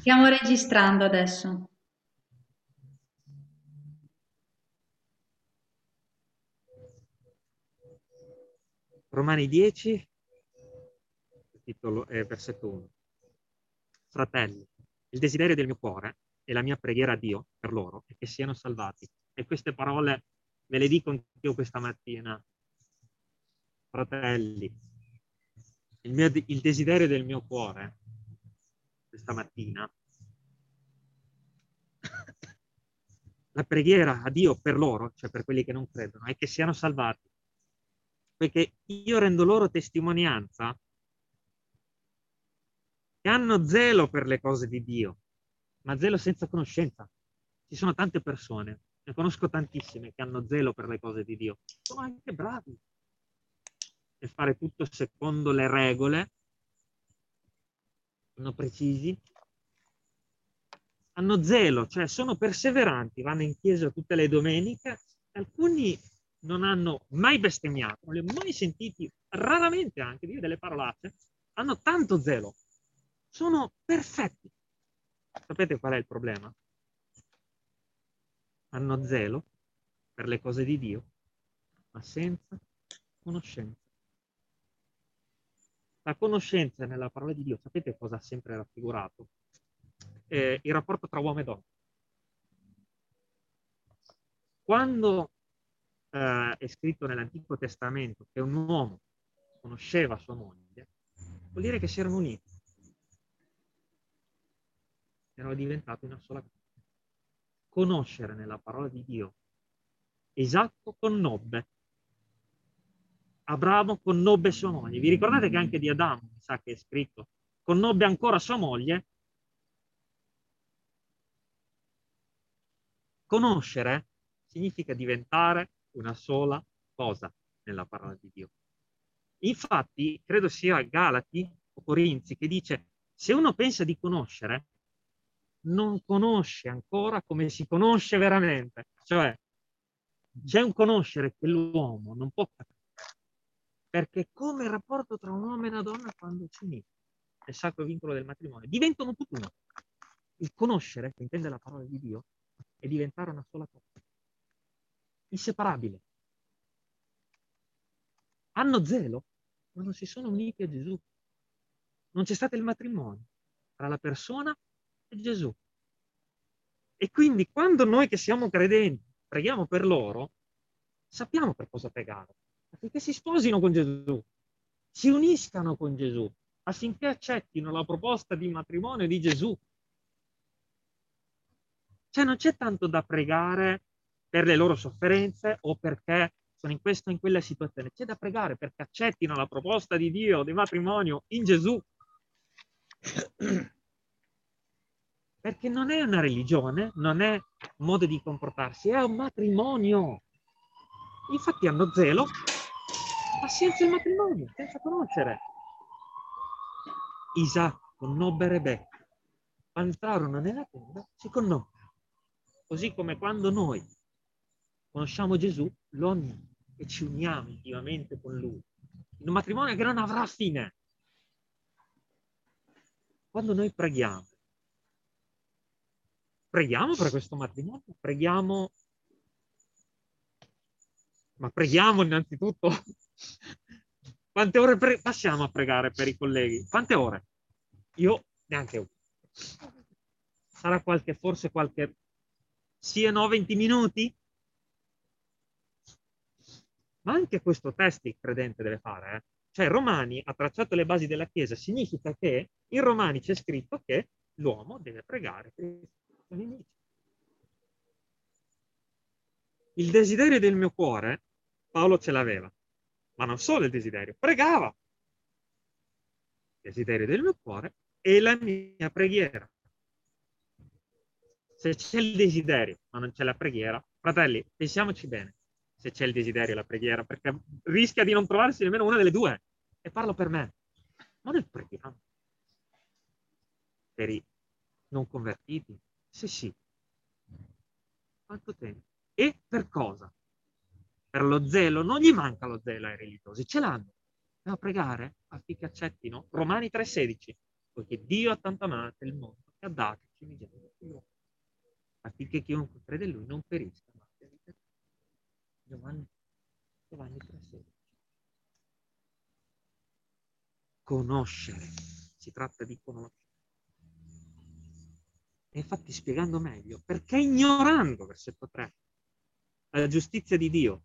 Stiamo registrando adesso. Romani 10, titolo, eh, versetto 1. Fratelli, il desiderio del mio cuore e la mia preghiera a Dio per loro è che siano salvati. E queste parole ve le dico anch'io questa mattina. Fratelli, il, mio, il desiderio del mio cuore questa mattina, la preghiera a Dio per loro, cioè per quelli che non credono, è che siano salvati. Perché io rendo loro testimonianza che hanno zelo per le cose di Dio, ma zelo senza conoscenza. Ci sono tante persone, ne conosco tantissime, che hanno zelo per le cose di Dio. Sono anche bravi nel fare tutto secondo le regole, sono precisi, hanno zelo, cioè sono perseveranti, vanno in chiesa tutte le domeniche, alcuni non hanno mai bestemmiato, non li ho mai sentiti, raramente anche dire delle parolacce, hanno tanto zelo, sono perfetti. Sapete qual è il problema? Hanno zelo per le cose di Dio, ma senza conoscenza. La conoscenza nella parola di Dio, sapete cosa ha sempre raffigurato? Eh, il rapporto tra uomo e donna. Quando eh, è scritto nell'Antico Testamento che un uomo conosceva sua moglie, vuol dire che si erano uniti. Erano diventati una sola cosa. Conoscere nella parola di Dio. Esatto connobbe Abramo connobbe sua moglie. Vi ricordate che anche di Adamo, mi sa che è scritto, connobbe ancora sua moglie? Conoscere significa diventare una sola cosa nella parola di Dio. Infatti, credo sia Galati o Corinzi che dice, se uno pensa di conoscere, non conosce ancora come si conosce veramente. Cioè, c'è un conoscere che l'uomo non può capire perché come il rapporto tra un uomo e una donna quando si unisce, il sacro vincolo del matrimonio, diventano tutt'uno. Il conoscere, che intende la parola di Dio, è diventare una sola cosa. Inseparabile. Hanno zelo, ma non si sono uniti a Gesù. Non c'è stato il matrimonio tra la persona e Gesù. E quindi quando noi che siamo credenti preghiamo per loro, sappiamo per cosa pregare affinché si sposino con Gesù, si uniscano con Gesù, affinché accettino la proposta di matrimonio di Gesù. Cioè non c'è tanto da pregare per le loro sofferenze o perché sono in questa o in quella situazione, c'è da pregare perché accettino la proposta di Dio di matrimonio in Gesù. Perché non è una religione, non è un modo di comportarsi, è un matrimonio. Infatti hanno zelo ma senza il matrimonio, senza conoscere. Isacco conobbe Rebecca. Entrarono nella tenda, si conobbe. Così come quando noi conosciamo Gesù, lo amiamo e ci uniamo intimamente con Lui. In un matrimonio che non avrà fine. Quando noi preghiamo, preghiamo per questo matrimonio, preghiamo, ma preghiamo innanzitutto quante ore pre- passiamo a pregare per i colleghi? Quante ore? Io neanche una. Sarà qualche, forse qualche, sì no, 20 minuti? Ma anche questo test il credente deve fare. Eh? Cioè Romani ha tracciato le basi della Chiesa, significa che in Romani c'è scritto che l'uomo deve pregare per i suoi nemici. Il desiderio del mio cuore, Paolo ce l'aveva ma non solo il desiderio, pregava. Il desiderio del mio cuore e la mia preghiera. Se c'è il desiderio, ma non c'è la preghiera, fratelli, pensiamoci bene se c'è il desiderio e la preghiera, perché rischia di non trovarsi nemmeno una delle due. E parlo per me. Ma noi preghiamo per i non convertiti? Se sì. Quanto tempo? E per cosa? Per lo zelo, non gli manca lo zelo ai religiosi, ce l'hanno. Devo pregare affinché accettino Romani 3,16. Poiché Dio ha tanto amato il mondo che ha dato il unigenico affinché chiunque crede in lui non perisca, ma vita. Giovanni, Giovanni 3,16. Conoscere, si tratta di conoscere. E infatti spiegando meglio, perché ignorando, versetto 3, la giustizia di Dio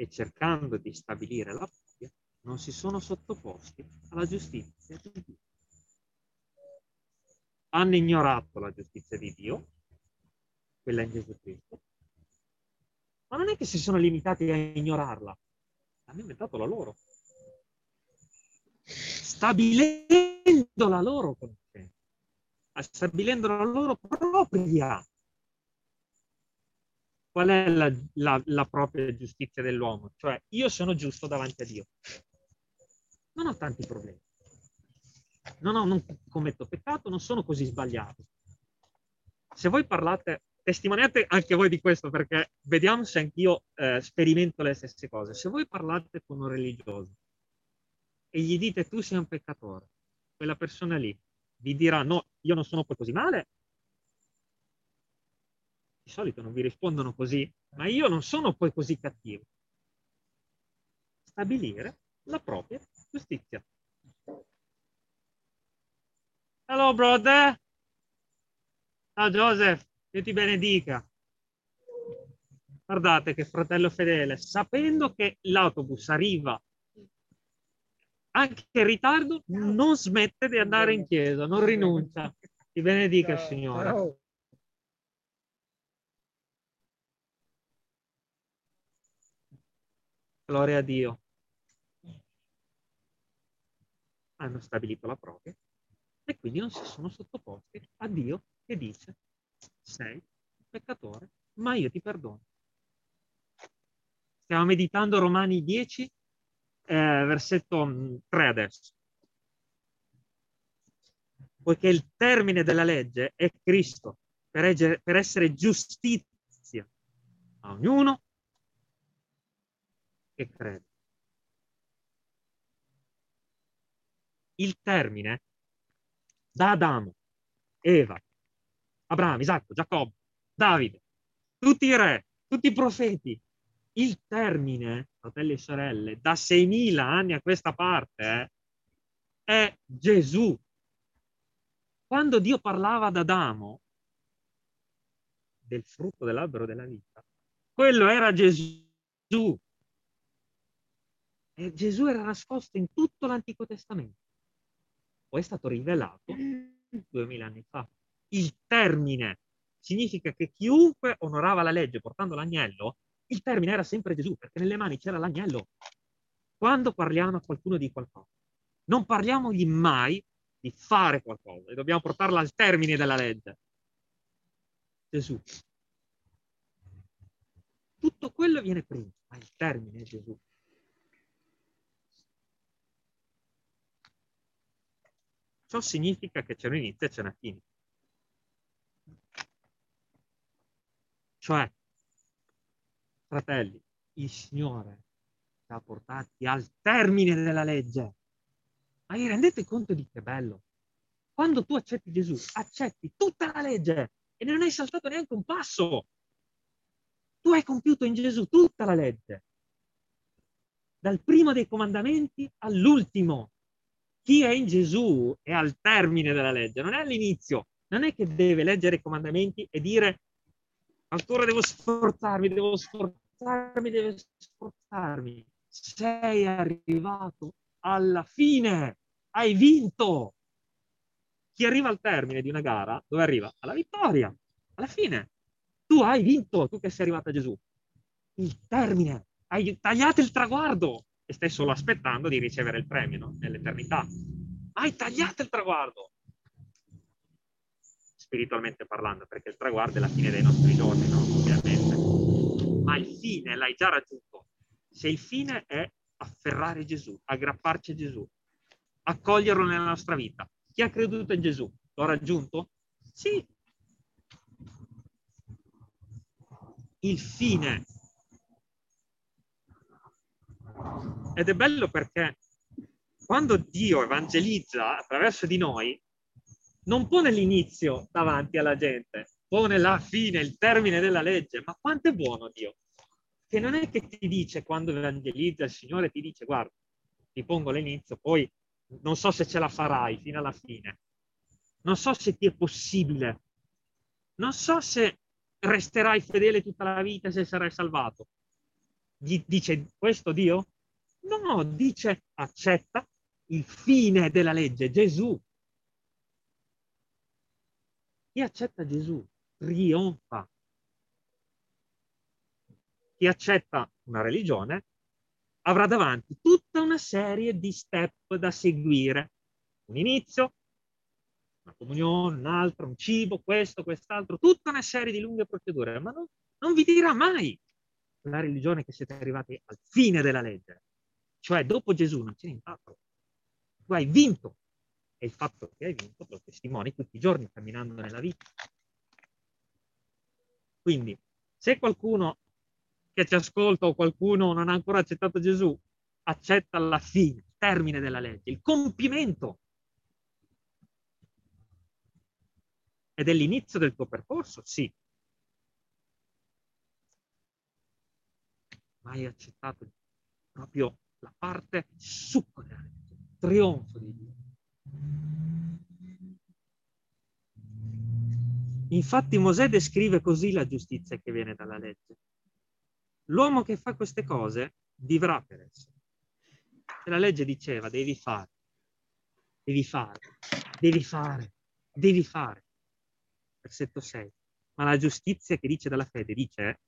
e cercando di stabilire la propria, non si sono sottoposti alla giustizia di Dio. Hanno ignorato la giustizia di Dio, quella in Gesù Cristo, ma non è che si sono limitati a ignorarla, hanno inventato la loro, stabilendo la loro conoscenza, stabilendo la loro propria qual è la, la, la, propria giustizia dell'uomo? Cioè, io sono giusto davanti a Dio. Non ho tanti problemi. Non, ho, non commetto peccato, non sono così sbagliato. Se voi parlate, testimoniate anche voi di questo, perché vediamo se anch'io eh, sperimento le stesse cose. Se voi parlate con un religioso e gli dite tu sei un peccatore, quella persona lì vi dirà no, io non sono poi così male, di solito non vi rispondono così, ma io non sono poi così cattivo. Stabilire la propria giustizia. Hello brother. Ciao Joseph, Dio ti benedica. Guardate che fratello fedele, sapendo che l'autobus arriva anche in ritardo, non smette di andare in chiesa, non rinuncia. Ti benedica Signore. Gloria a Dio. Hanno stabilito la propria e quindi non si sono sottoposti a Dio che dice sei un peccatore, ma io ti perdono. Stiamo meditando Romani 10, eh, versetto 3 mm, adesso. Poiché il termine della legge è Cristo, per essere giustizia a ognuno che crede. Il termine da Adamo, Eva, Abramo, Isacco, Giacobbe, Davide, tutti i re, tutti i profeti, il termine, fratelli e sorelle, da 6.000 anni a questa parte eh, è Gesù. Quando Dio parlava ad Adamo del frutto dell'albero della vita, quello era Gesù. E Gesù era nascosto in tutto l'Antico Testamento. Poi è stato rivelato duemila anni fa. Il termine significa che chiunque onorava la legge portando l'agnello, il termine era sempre Gesù, perché nelle mani c'era l'agnello. Quando parliamo a qualcuno di qualcosa, non parliamogli mai di fare qualcosa, e dobbiamo portarla al termine della legge. Gesù. Tutto quello viene prima, ma il termine è Gesù. Ciò significa che c'è un inizio e c'è una fine. Cioè, fratelli, il Signore ci ha portati al termine della legge. Ma vi rendete conto di che bello? Quando tu accetti Gesù, accetti tutta la legge e non hai saltato neanche un passo. Tu hai compiuto in Gesù tutta la legge. Dal primo dei comandamenti all'ultimo chi è in Gesù è al termine della legge, non è all'inizio. Non è che deve leggere i comandamenti e dire ancora devo sforzarmi, devo sforzarmi, devo sforzarmi. Sei arrivato alla fine, hai vinto. Chi arriva al termine di una gara, dove arriva? Alla vittoria, alla fine. Tu hai vinto, tu che sei arrivato a Gesù. Il termine, hai tagliato il traguardo e stai solo aspettando di ricevere il premio no? nell'eternità. Hai tagliato il traguardo, spiritualmente parlando, perché il traguardo è la fine dei nostri giorni, no? ovviamente. Ma il fine l'hai già raggiunto. Se il fine è afferrare Gesù, aggrapparci a Gesù, accoglierlo nella nostra vita. Chi ha creduto in Gesù lo ha raggiunto? Sì. Il fine ed è bello perché quando Dio evangelizza attraverso di noi, non pone l'inizio davanti alla gente, pone la fine, il termine della legge. Ma quanto è buono Dio? Che non è che ti dice quando evangelizza il Signore, ti dice guarda, ti pongo l'inizio, poi non so se ce la farai fino alla fine. Non so se ti è possibile. Non so se resterai fedele tutta la vita se sarai salvato. Dice questo Dio? No, dice accetta il fine della legge, Gesù. Chi accetta Gesù trionfa. Chi accetta una religione avrà davanti tutta una serie di step da seguire. Un inizio, una comunione, un altro, un cibo, questo, quest'altro, tutta una serie di lunghe procedure, ma non, non vi dirà mai la religione che siete arrivati al fine della legge. Cioè, dopo Gesù non c'è nient'altro. Tu hai vinto. E il fatto che hai vinto lo testimoni tutti i giorni camminando nella vita. Quindi, se qualcuno che ci ascolta o qualcuno non ha ancora accettato Gesù, accetta la fine, il termine della legge, il compimento. Ed è l'inizio del tuo percorso, sì. Ma hai accettato proprio la parte il trionfo di Dio. Infatti Mosè descrive così la giustizia che viene dalla legge. L'uomo che fa queste cose vivrà per esse. E la legge diceva devi fare, devi fare, devi fare, devi fare. Versetto 6. Ma la giustizia che dice dalla fede dice,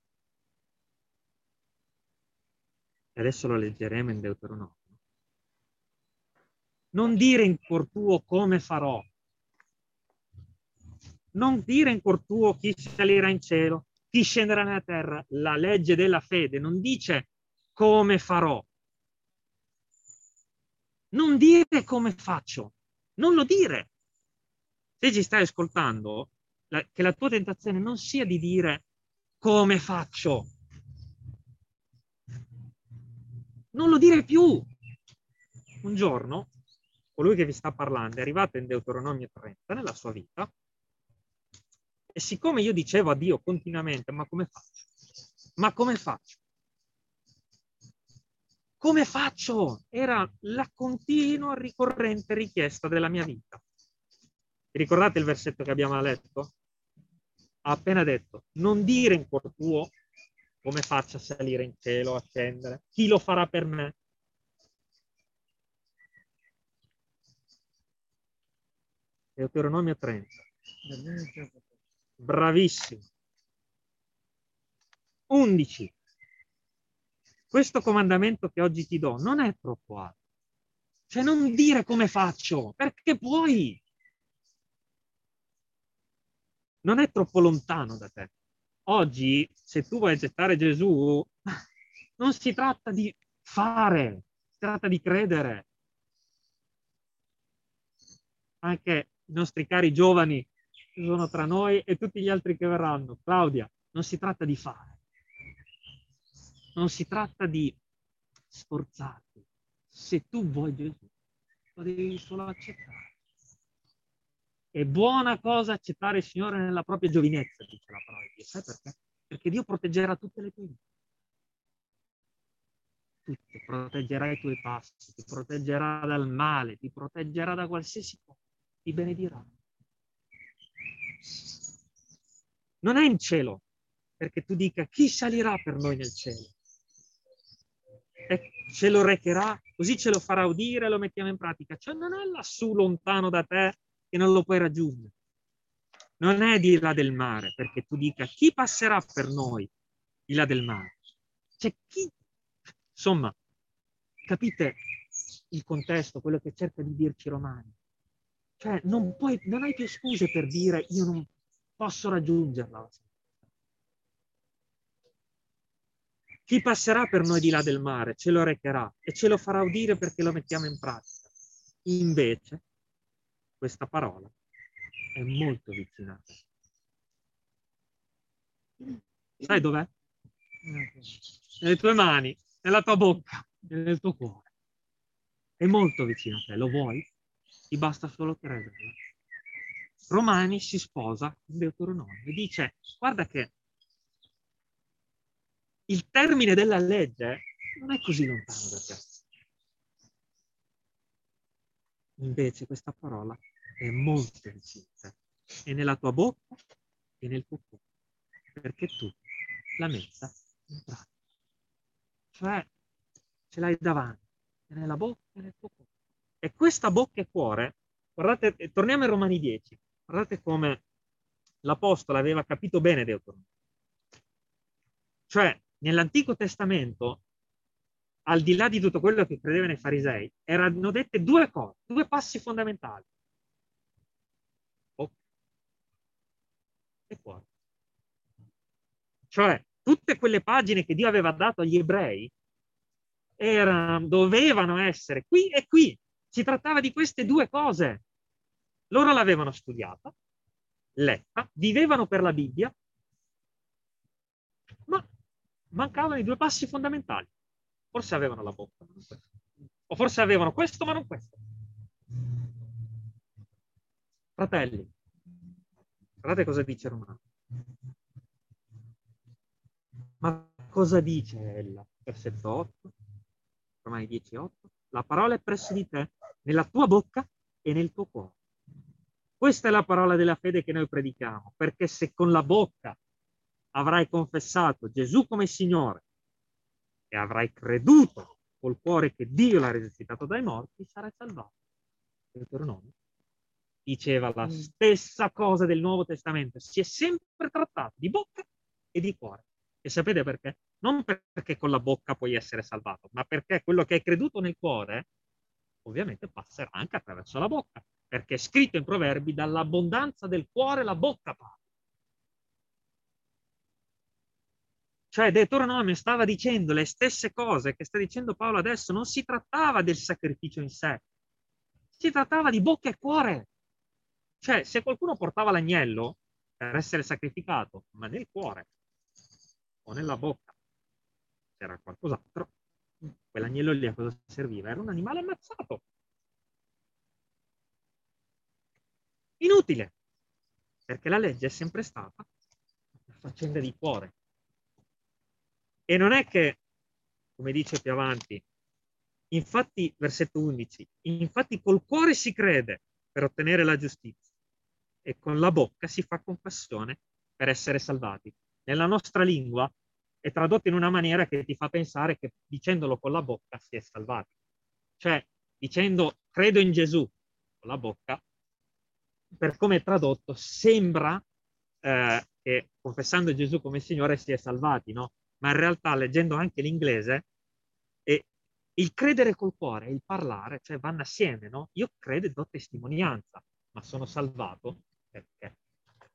e adesso lo leggeremo in Deuteronomio, non dire in cuor tuo come farò, non dire in cuor tuo chi salirà in cielo, chi scenderà nella terra. La legge della fede non dice come farò. Non dire come faccio. Non lo dire. Se ci stai ascoltando, che la tua tentazione non sia di dire come faccio. Non lo dire più. Un giorno, colui che vi sta parlando è arrivato in Deuteronomio 30 nella sua vita e siccome io dicevo a Dio continuamente, ma come faccio? Ma come faccio? Come faccio? Era la continua ricorrente richiesta della mia vita. Ricordate il versetto che abbiamo letto? Ha appena detto, non dire in cuor tuo come faccio a salire in cielo, a scendere, chi lo farà per me? Deuteronomio 30. Bravissimo. 11. Questo comandamento che oggi ti do non è troppo alto. Cioè non dire come faccio, perché puoi. Non è troppo lontano da te. Oggi, se tu vuoi accettare Gesù, non si tratta di fare, si tratta di credere. Anche i nostri cari giovani ci sono tra noi e tutti gli altri che verranno. Claudia, non si tratta di fare, non si tratta di sforzarti. Se tu vuoi Gesù, lo devi solo accettare. È buona cosa accettare il Signore nella propria giovinezza, dice la parola di Dio. Sai perché? Perché Dio proteggerà tutte le tue vite. Tutte, proteggerà i tuoi passi, ti proteggerà dal male, ti proteggerà da qualsiasi cosa, ti benedirà non è in cielo, perché tu dica chi salirà per noi nel cielo. E ce lo recherà, così ce lo farà udire lo mettiamo in pratica. Cioè non è lassù lontano da te che non lo puoi raggiungere. Non è di là del mare, perché tu dica chi passerà per noi di là del mare. Cioè chi... Insomma, capite il contesto, quello che cerca di dirci Romani. Cioè non, puoi, non hai più scuse per dire io non posso raggiungerla. Chi passerà per noi di là del mare ce lo recherà e ce lo farà udire perché lo mettiamo in pratica. Invece, questa parola è molto vicina a te. Sai dov'è? Nelle tue mani, nella tua bocca nel tuo cuore. È molto vicino a te, lo vuoi? Ti basta solo crederlo. Romani si sposa con Deuteronomio e dice, guarda che il termine della legge non è così lontano da te. Invece questa parola è molto vicina. È nella tua bocca e nel tuo cuore. Perché tu l'ha messa in pratica. Cioè, ce l'hai davanti, è nella bocca e nel tuo cuore. E questa bocca e cuore, guardate, eh, torniamo ai Romani 10, guardate come l'Apostolo aveva capito bene Deuteronomio. Cioè, nell'Antico Testamento al di là di tutto quello che credevano i farisei, erano dette due cose, due passi fondamentali. E cuore. Cioè, tutte quelle pagine che Dio aveva dato agli ebrei erano, dovevano essere qui e qui. Si trattava di queste due cose. Loro l'avevano studiata, letta, vivevano per la Bibbia, ma mancavano i due passi fondamentali. Forse avevano la bocca, o forse avevano questo, ma non questo. Fratelli, guardate cosa dice Romano. Ma cosa dice ella? Versetto 8, Romani 10, 8. La parola è presso di te, nella tua bocca e nel tuo cuore. Questa è la parola della fede che noi predichiamo, perché se con la bocca avrai confessato Gesù come Signore e avrai creduto col cuore che Dio l'ha risuscitato dai morti, sarai salvato. Deuteronomio diceva la mm. stessa cosa del Nuovo Testamento, si è sempre trattato di bocca e di cuore. E sapete perché? Non perché con la bocca puoi essere salvato, ma perché quello che hai creduto nel cuore ovviamente passerà anche attraverso la bocca, perché è scritto in Proverbi dall'abbondanza del cuore la bocca parla. Cioè Deuteronomio stava dicendo le stesse cose che sta dicendo Paolo adesso, non si trattava del sacrificio in sé, si trattava di bocca e cuore. Cioè se qualcuno portava l'agnello per essere sacrificato, ma nel cuore o nella bocca c'era qualcos'altro, quell'agnello lì a cosa serviva? Era un animale ammazzato. Inutile, perché la legge è sempre stata una faccenda di cuore. E non è che, come dice più avanti, infatti, versetto 11, infatti col cuore si crede per ottenere la giustizia e con la bocca si fa confessione per essere salvati. Nella nostra lingua è tradotto in una maniera che ti fa pensare che dicendolo con la bocca si è salvati. Cioè, dicendo credo in Gesù con la bocca, per come è tradotto, sembra eh, che confessando Gesù come Signore si è salvati, no? ma in realtà leggendo anche l'inglese, e il credere col cuore e il parlare, cioè vanno assieme, no? Io credo e do testimonianza, ma sono salvato perché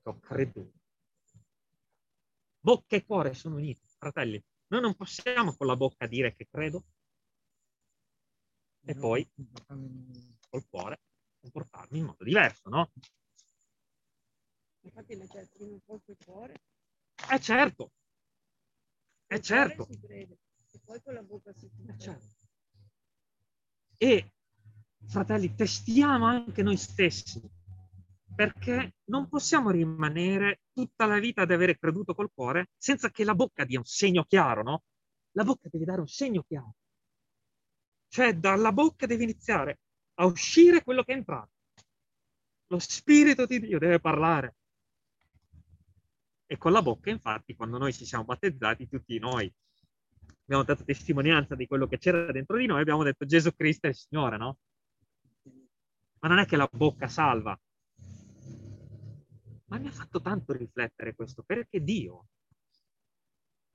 ho creduto. Bocca e cuore sono uniti, fratelli. Noi non possiamo con la bocca dire che credo e poi col cuore comportarmi in modo diverso, no? Infatti mettere prima un po' il cuore. Eh certo, eh certo. E poi con la bocca si eh certo. E, fratelli, testiamo anche noi stessi, perché non possiamo rimanere tutta la vita ad avere creduto col cuore senza che la bocca dia un segno chiaro, no? La bocca deve dare un segno chiaro. Cioè, dalla bocca deve iniziare a uscire quello che è entrato. Lo Spirito di Dio deve parlare. E con la bocca, infatti, quando noi ci siamo battezzati, tutti noi abbiamo dato testimonianza di quello che c'era dentro di noi, abbiamo detto Gesù Cristo è il Signore, no? Ma non è che la bocca salva. Ma mi ha fatto tanto riflettere questo, perché Dio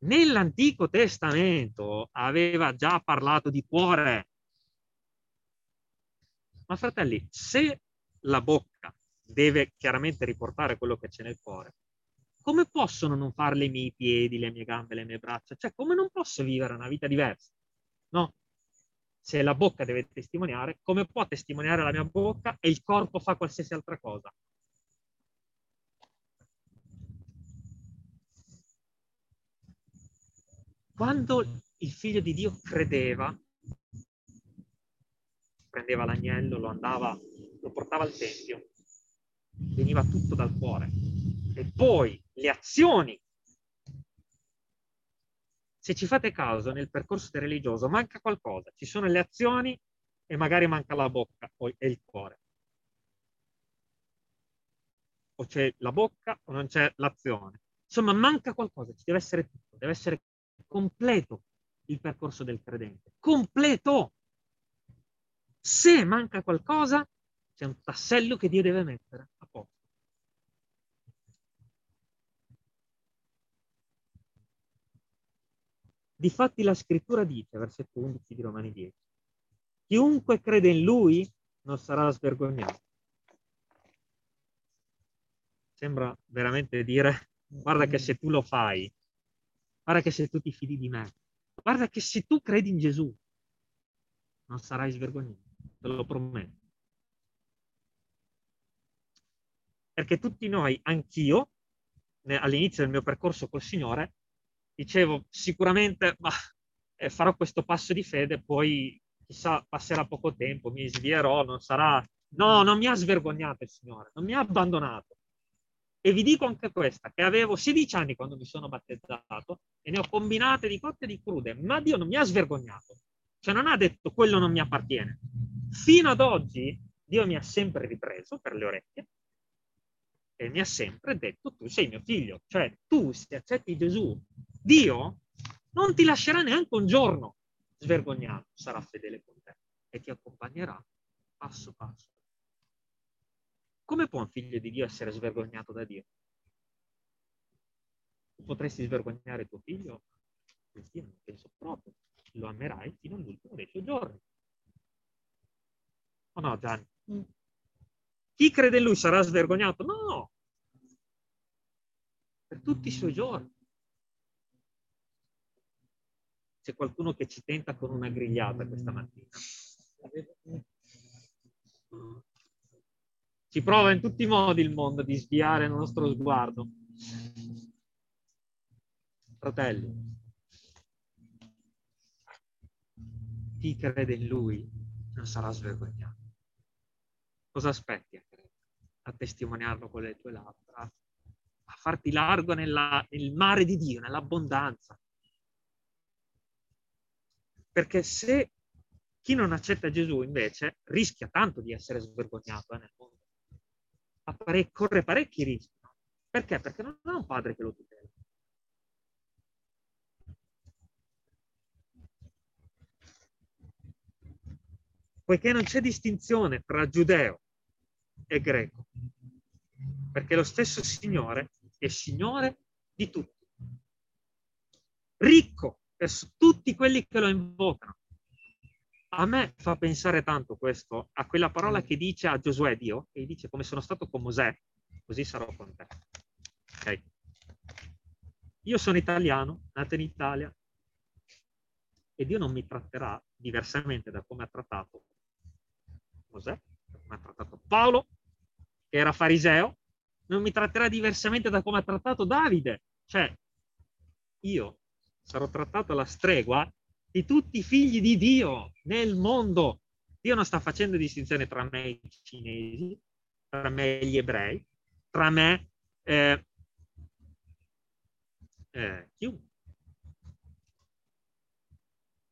nell'Antico Testamento aveva già parlato di cuore. Ma fratelli, se la bocca deve chiaramente riportare quello che c'è nel cuore, come possono non farle i miei piedi, le mie gambe, le mie braccia? Cioè, come non posso vivere una vita diversa? No? Se la bocca deve testimoniare, come può testimoniare la mia bocca e il corpo fa qualsiasi altra cosa? Quando il figlio di Dio credeva, prendeva l'agnello, lo andava, lo portava al tempio veniva tutto dal cuore. E poi le azioni. Se ci fate caso, nel percorso religioso manca qualcosa, ci sono le azioni e magari manca la bocca e il cuore. O c'è la bocca o non c'è l'azione. Insomma, manca qualcosa, ci deve essere tutto, deve essere completo il percorso del credente. Completo! Se manca qualcosa, c'è un tassello che Dio deve mettere a posto. Difatti la scrittura dice, versetto 11 di Romani 10, chiunque crede in lui non sarà svergognato. Sembra veramente dire, guarda che se tu lo fai, guarda che se tu ti fidi di me, guarda che se tu credi in Gesù, non sarai svergognato, te lo prometto. Perché tutti noi, anch'io, all'inizio del mio percorso col Signore, dicevo sicuramente ma, eh, farò questo passo di fede, poi chissà passerà poco tempo, mi svierò, non sarà... No, non mi ha svergognato il Signore, non mi ha abbandonato. E vi dico anche questa, che avevo 16 anni quando mi sono battezzato e ne ho combinate di cotte e di crude, ma Dio non mi ha svergognato. Cioè non ha detto quello non mi appartiene. Fino ad oggi Dio mi ha sempre ripreso per le orecchie e mi ha sempre detto tu sei mio figlio. Cioè tu se accetti Gesù, Dio non ti lascerà neanche un giorno svergognato, sarà fedele con te e ti accompagnerà passo passo. Come può un figlio di Dio essere svergognato da Dio? Potresti svergognare tuo figlio? Io non penso proprio. Lo amerai fino all'ultimo dei suoi giorni. O no, Gianni? Mm. Chi crede in lui sarà svergognato? No! Per tutti i suoi giorni. C'è qualcuno che ci tenta con una grigliata questa mattina. Ci prova in tutti i modi il mondo di sviare il nostro sguardo. Fratelli, chi crede in lui non sarà svergognato. Cosa aspetti a credere? A testimoniarlo con le tue labbra, a farti largo nella, nel mare di Dio, nell'abbondanza. Perché se chi non accetta Gesù invece rischia tanto di essere svergognato eh, nel mondo pare- corre parecchi rischi. Perché? Perché non ha un padre che lo tutela. Poiché non c'è distinzione tra giudeo e greco, perché lo stesso Signore è Signore di tutti, ricco per tutti quelli che lo invocano, a me fa pensare tanto questo a quella parola che dice a Giosuè Dio, e dice come sono stato con Mosè, così sarò con te. Okay. Io sono italiano, nato in Italia, e Dio non mi tratterà diversamente da come ha trattato Mosè, da come ha trattato Paolo, che era fariseo, non mi tratterà diversamente da come ha trattato Davide. Cioè, io sarò trattato alla stregua di tutti i figli di Dio nel mondo. Dio non sta facendo distinzione tra me e i cinesi, tra me e gli ebrei, tra me e eh, eh, chiunque.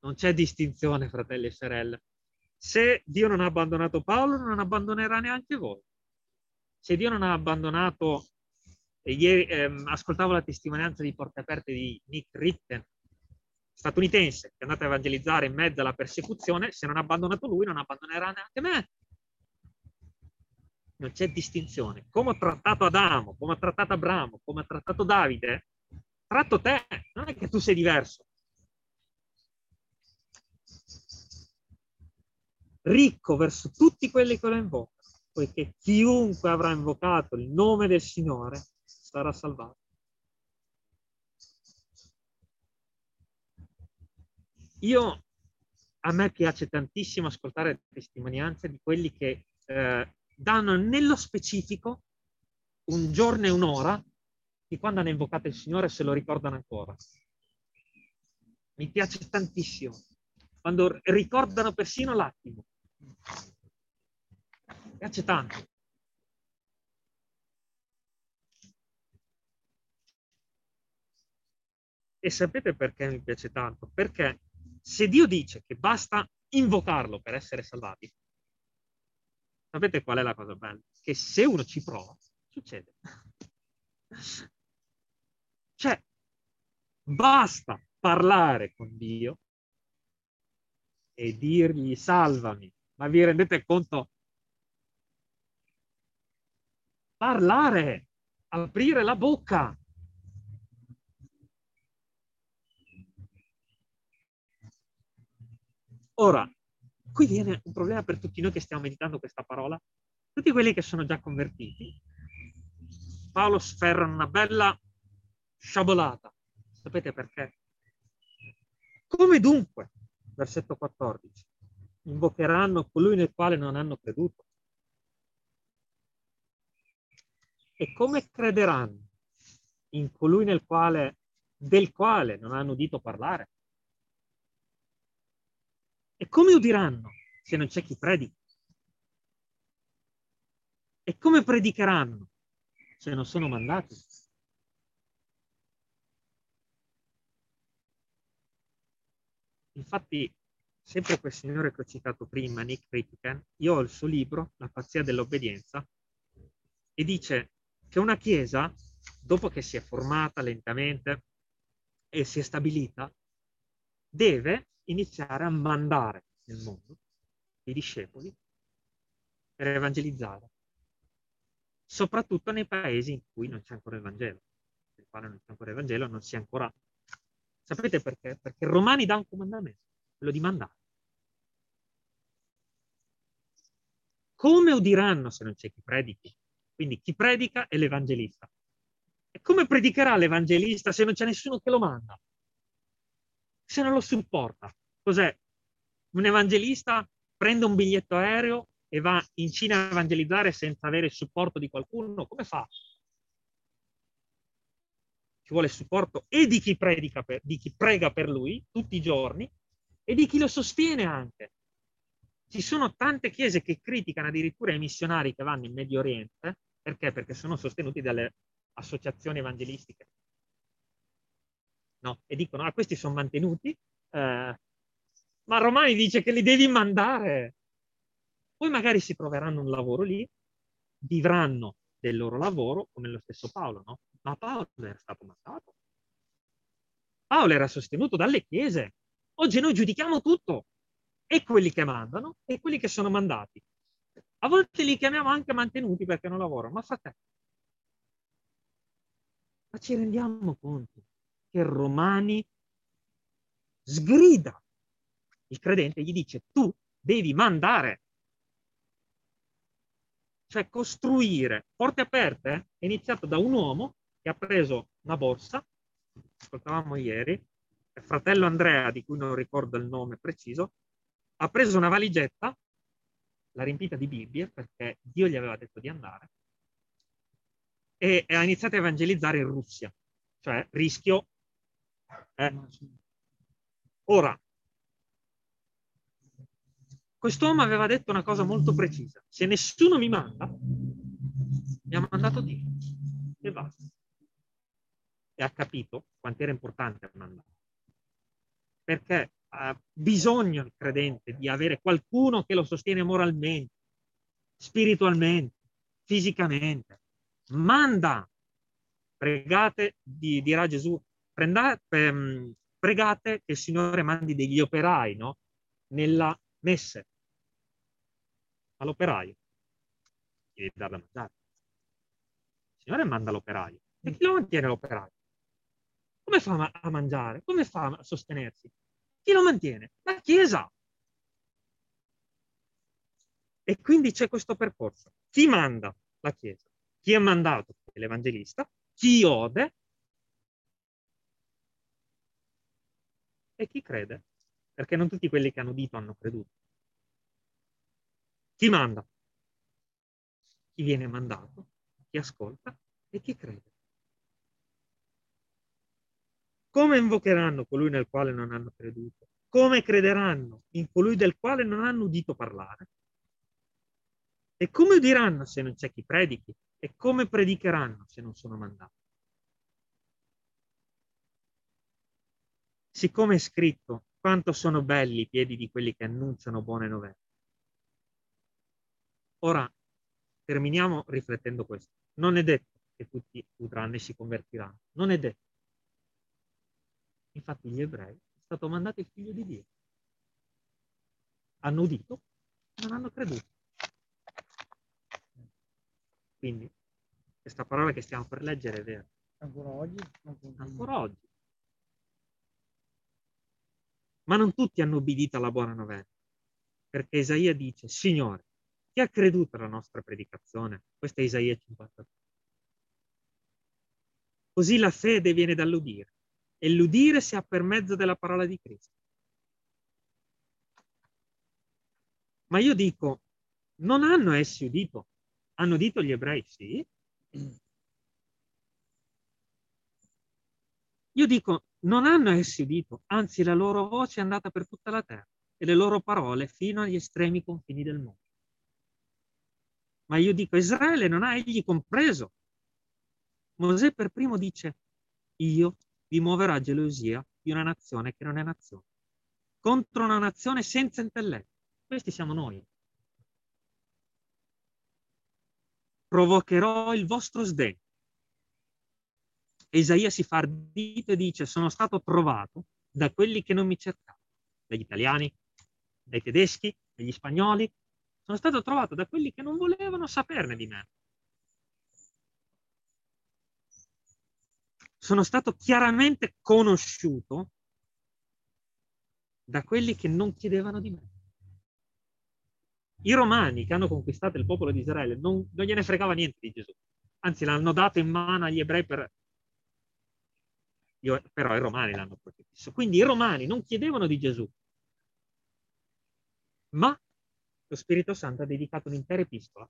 Non c'è distinzione, fratelli e sorelle. Se Dio non ha abbandonato Paolo, non abbandonerà neanche voi. Se Dio non ha abbandonato, ieri ehm, ascoltavo la testimonianza di Porte Aperte di Nick Ritten, statunitense che è andato a evangelizzare in mezzo alla persecuzione, se non ha abbandonato lui, non abbandonerà neanche me. Non c'è distinzione. Come ho trattato Adamo, come ho trattato Abramo, come ho trattato Davide, tratto te, non è che tu sei diverso. Ricco verso tutti quelli che lo invocano, poiché chiunque avrà invocato il nome del Signore sarà salvato. Io, a me piace tantissimo ascoltare testimonianze di quelli che eh, danno nello specifico un giorno e un'ora di quando hanno invocato il Signore se lo ricordano ancora. Mi piace tantissimo quando ricordano persino l'attimo. Mi piace tanto. E sapete perché mi piace tanto? Perché se Dio dice che basta invocarlo per essere salvati, sapete qual è la cosa bella? Che se uno ci prova, succede. Cioè, basta parlare con Dio e dirgli salvami. Ma vi rendete conto? Parlare, aprire la bocca. Ora, qui viene un problema per tutti noi che stiamo meditando questa parola. Tutti quelli che sono già convertiti, Paolo sferra una bella sciabolata. Sapete perché? Come dunque, versetto 14, invocheranno colui nel quale non hanno creduto? E come crederanno in colui nel quale, del quale non hanno udito parlare? E come udiranno se non c'è chi predica? E come predicheranno se non sono mandati? Infatti, sempre quel signore che ho citato prima, Nick Ritiken, io ho il suo libro, La pazzia dell'obbedienza, e dice che una chiesa, dopo che si è formata lentamente e si è stabilita, deve iniziare a mandare nel mondo i discepoli per evangelizzare, soprattutto nei paesi in cui non c'è ancora il Vangelo, nel quale non c'è ancora il Vangelo, non si è ancora... Sapete perché? Perché Romani dà un comandamento, quello di mandare. Come udiranno se non c'è chi predichi? Quindi chi predica è l'evangelista. E come predicherà l'evangelista se non c'è nessuno che lo manda? Se non lo supporta? Cos'è? Un evangelista prende un biglietto aereo e va in Cina a evangelizzare senza avere il supporto di qualcuno? Come fa? Ci vuole il supporto e di chi, predica per, di chi prega per lui tutti i giorni e di chi lo sostiene anche. Ci sono tante chiese che criticano addirittura i missionari che vanno in Medio Oriente. Perché? Perché sono sostenuti dalle associazioni evangelistiche. No? E dicono, ah, questi sono mantenuti, eh, ma Romani dice che li devi mandare. Poi magari si troveranno un lavoro lì, vivranno del loro lavoro, come lo stesso Paolo, no? Ma Paolo era stato mandato. Paolo era sostenuto dalle chiese. Oggi noi giudichiamo tutto, e quelli che mandano e quelli che sono mandati. A volte li chiamiamo anche mantenuti perché non lavorano, ma fratello, ma ci rendiamo conto che Romani sgrida il credente gli dice tu devi mandare. Cioè costruire porte aperte è iniziato da un uomo che ha preso una borsa, ascoltavamo ieri, fratello Andrea, di cui non ricordo il nome preciso, ha preso una valigetta, l'ha riempita di Bibbie, perché Dio gli aveva detto di andare, e, e ha iniziato a evangelizzare in Russia. Cioè, rischio... Eh. Ora, quest'uomo aveva detto una cosa molto precisa. Se nessuno mi manda, mi ha mandato Dio. E basta. E ha capito quanto era importante mandare. Perché ha bisogno il credente di avere qualcuno che lo sostiene moralmente, spiritualmente, fisicamente. Manda. Pregate, dirà Gesù, prendate, ehm, pregate che il Signore mandi degli operai no? nella messe all'operaio. Devi darla da mangiare. Il Signore manda l'operaio. E chi lo mantiene l'operaio? Come fa a mangiare? Come fa a sostenersi? Chi lo mantiene? La Chiesa. E quindi c'è questo percorso. Chi manda? La Chiesa. Chi è mandato? L'Evangelista. Chi ode? E chi crede? Perché non tutti quelli che hanno udito hanno creduto. Chi manda? Chi viene mandato, chi ascolta e chi crede. Come invocheranno colui nel quale non hanno creduto? Come crederanno in colui del quale non hanno udito parlare? E come udiranno se non c'è chi predichi? E come predicheranno se non sono mandati? siccome è scritto quanto sono belli i piedi di quelli che annunciano buone novelle. Ora terminiamo riflettendo questo. Non è detto che tutti udranno e si convertiranno, non è detto. Infatti gli ebrei è stato mandato il figlio di Dio. Hanno udito, non hanno creduto. Quindi questa parola che stiamo per leggere è vera. Ancora oggi? Ancora oggi. Ma non tutti hanno obbedito alla buona novella, perché Isaia dice, Signore, chi ha creduto alla nostra predicazione? Questa è Isaia 53. Così la fede viene dall'udire e l'udire si ha per mezzo della parola di Cristo. Ma io dico, non hanno essi udito? Hanno udito gli ebrei? Sì. Io dico, non hanno essi udito, anzi la loro voce è andata per tutta la terra e le loro parole fino agli estremi confini del mondo. Ma io dico, Israele non ha egli compreso. Mosè per primo dice, io vi muoverò a gelosia di una nazione che non è nazione, contro una nazione senza intelletto. Questi siamo noi. Provocherò il vostro sdegno Isaia si fa ardito e dice sono stato trovato da quelli che non mi cercavano, dagli italiani, dai tedeschi, dagli spagnoli, sono stato trovato da quelli che non volevano saperne di me. Sono stato chiaramente conosciuto da quelli che non chiedevano di me. I romani che hanno conquistato il popolo di Israele non, non gliene fregava niente di Gesù, anzi l'hanno dato in mano agli ebrei per io, però i romani l'hanno crocifisso. Quindi i romani non chiedevano di Gesù, ma lo Spirito Santo ha dedicato un'intera epistola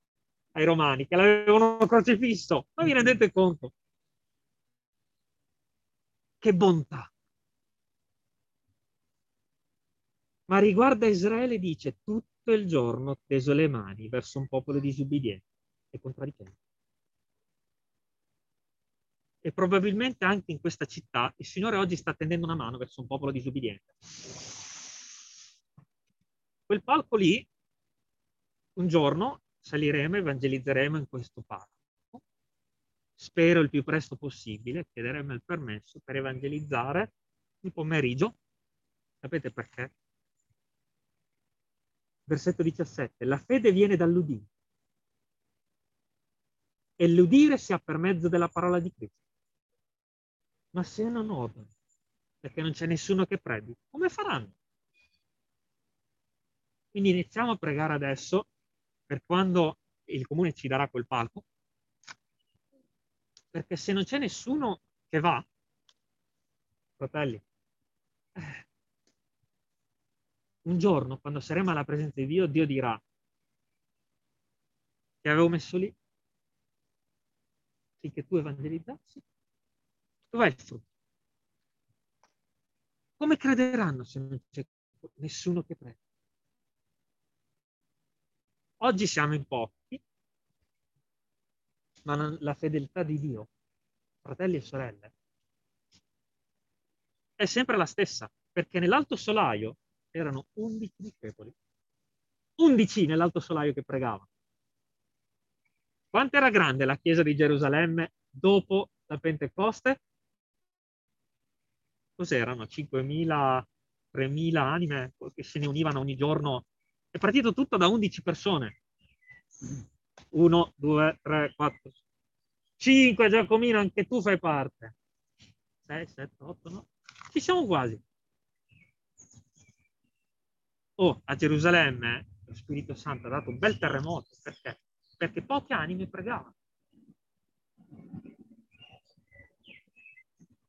ai romani che l'avevano crocifisso. Ma vi rendete conto? Che bontà. Ma riguarda Israele dice tutto il giorno teso le mani verso un popolo disubbidiente e contraddicente e probabilmente anche in questa città il Signore oggi sta tendendo una mano verso un popolo disubbidiente. Quel palco lì, un giorno saliremo e evangelizzeremo in questo palco. Spero il più presto possibile, chiederemo il permesso per evangelizzare il pomeriggio. Sapete perché? Versetto 17. La fede viene dall'udire e l'udire si ha per mezzo della parola di Cristo. Ma se non odono, perché non c'è nessuno che predica, come faranno? Quindi iniziamo a pregare adesso per quando il comune ci darà quel palco, perché se non c'è nessuno che va, fratelli, un giorno quando saremo alla presenza di Dio, Dio dirà, ti avevo messo lì, finché tu evangelizzassi, Dov'è il frutto? Come crederanno se non c'è nessuno che prega? Oggi siamo in pochi, ma la fedeltà di Dio, fratelli e sorelle, è sempre la stessa, perché nell'alto solaio erano undici discepoli. Undici nell'alto solaio che pregavano. Quanto era grande la chiesa di Gerusalemme dopo la Pentecoste? cos'erano? 5.000, 3.000 anime che se ne univano ogni giorno. È partito tutto da 11 persone. 1, 2, 3, 4, 5, Giacomino, anche tu fai parte. 6, 7, 8, no? Ci siamo quasi. Oh, a Gerusalemme lo Spirito Santo ha dato un bel terremoto. Perché? Perché poche anime pregavano.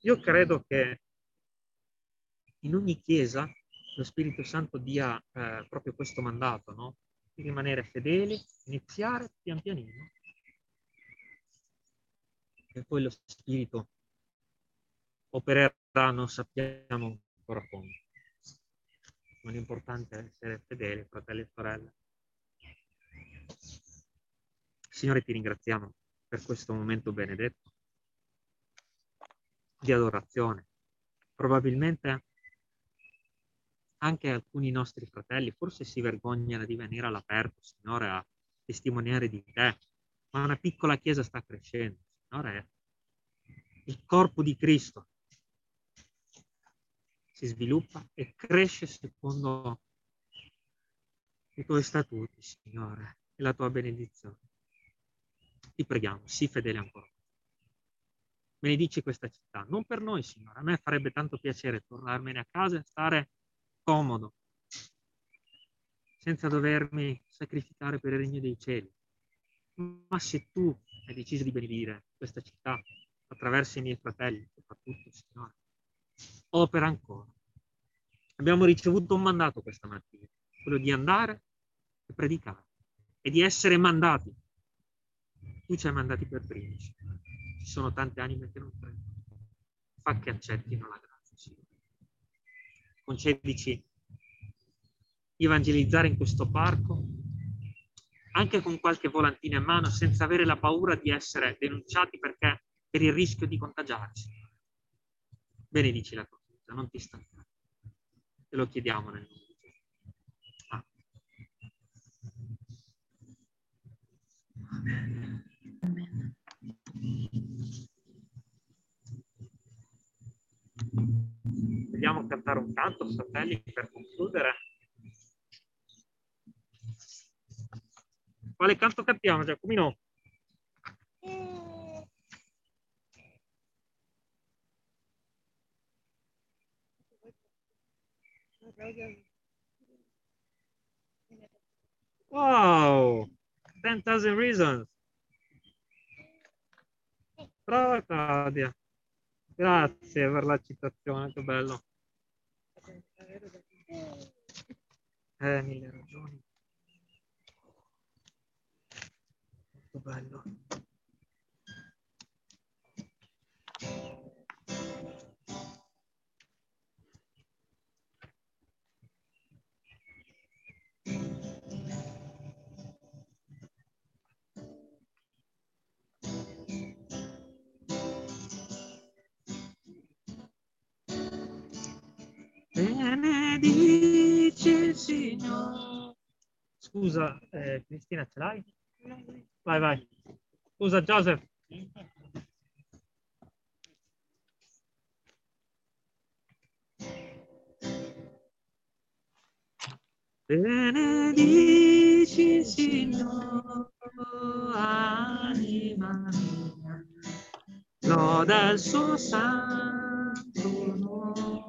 Io credo che in ogni chiesa lo Spirito Santo dia eh, proprio questo mandato, no? Di rimanere fedeli, iniziare pian pianino e poi lo Spirito opererà, non sappiamo ancora come. Ma l'importante è essere fedeli, fratelli e sorelle. Signore, ti ringraziamo per questo momento benedetto di adorazione. Probabilmente anche alcuni nostri fratelli forse si vergognano di venire all'aperto, Signore, a testimoniare di te, ma una piccola chiesa sta crescendo, Signore, il corpo di Cristo si sviluppa e cresce secondo i tuoi statuti, Signore, e la tua benedizione. Ti preghiamo, sii fedele ancora. Benedici questa città, non per noi, Signore. A me farebbe tanto piacere tornarmene a casa e stare comodo, senza dovermi sacrificare per il regno dei cieli. Ma se tu hai deciso di benedire questa città attraverso i miei fratelli, soprattutto, Signore, opera ancora. Abbiamo ricevuto un mandato questa mattina, quello di andare e predicare e di essere mandati. Tu ci hai mandati per primi. Ci sono tante anime che non credono. Fa che accettino la grazia. Concedici evangelizzare in questo parco, anche con qualche volantina in mano, senza avere la paura di essere denunciati perché per il rischio di contagiarci. Benedici la tua vita, non ti stancare. Te lo chiediamo nel nome di. Amen. Vogliamo cantare un canto, fratelli, per concludere? Quale canto cantiamo, Giacomino? Wow! 10,000 reasons. Brava Claudia. Grazie per la citazione, che bello. Eh, mille ragioni. Molto bello. Benedici il Signore. Scusa, eh, Cristina, ce l'hai? Vai, vai. Scusa, Joseph. Benedici il Signore, anima mia, loda il suo santo nome.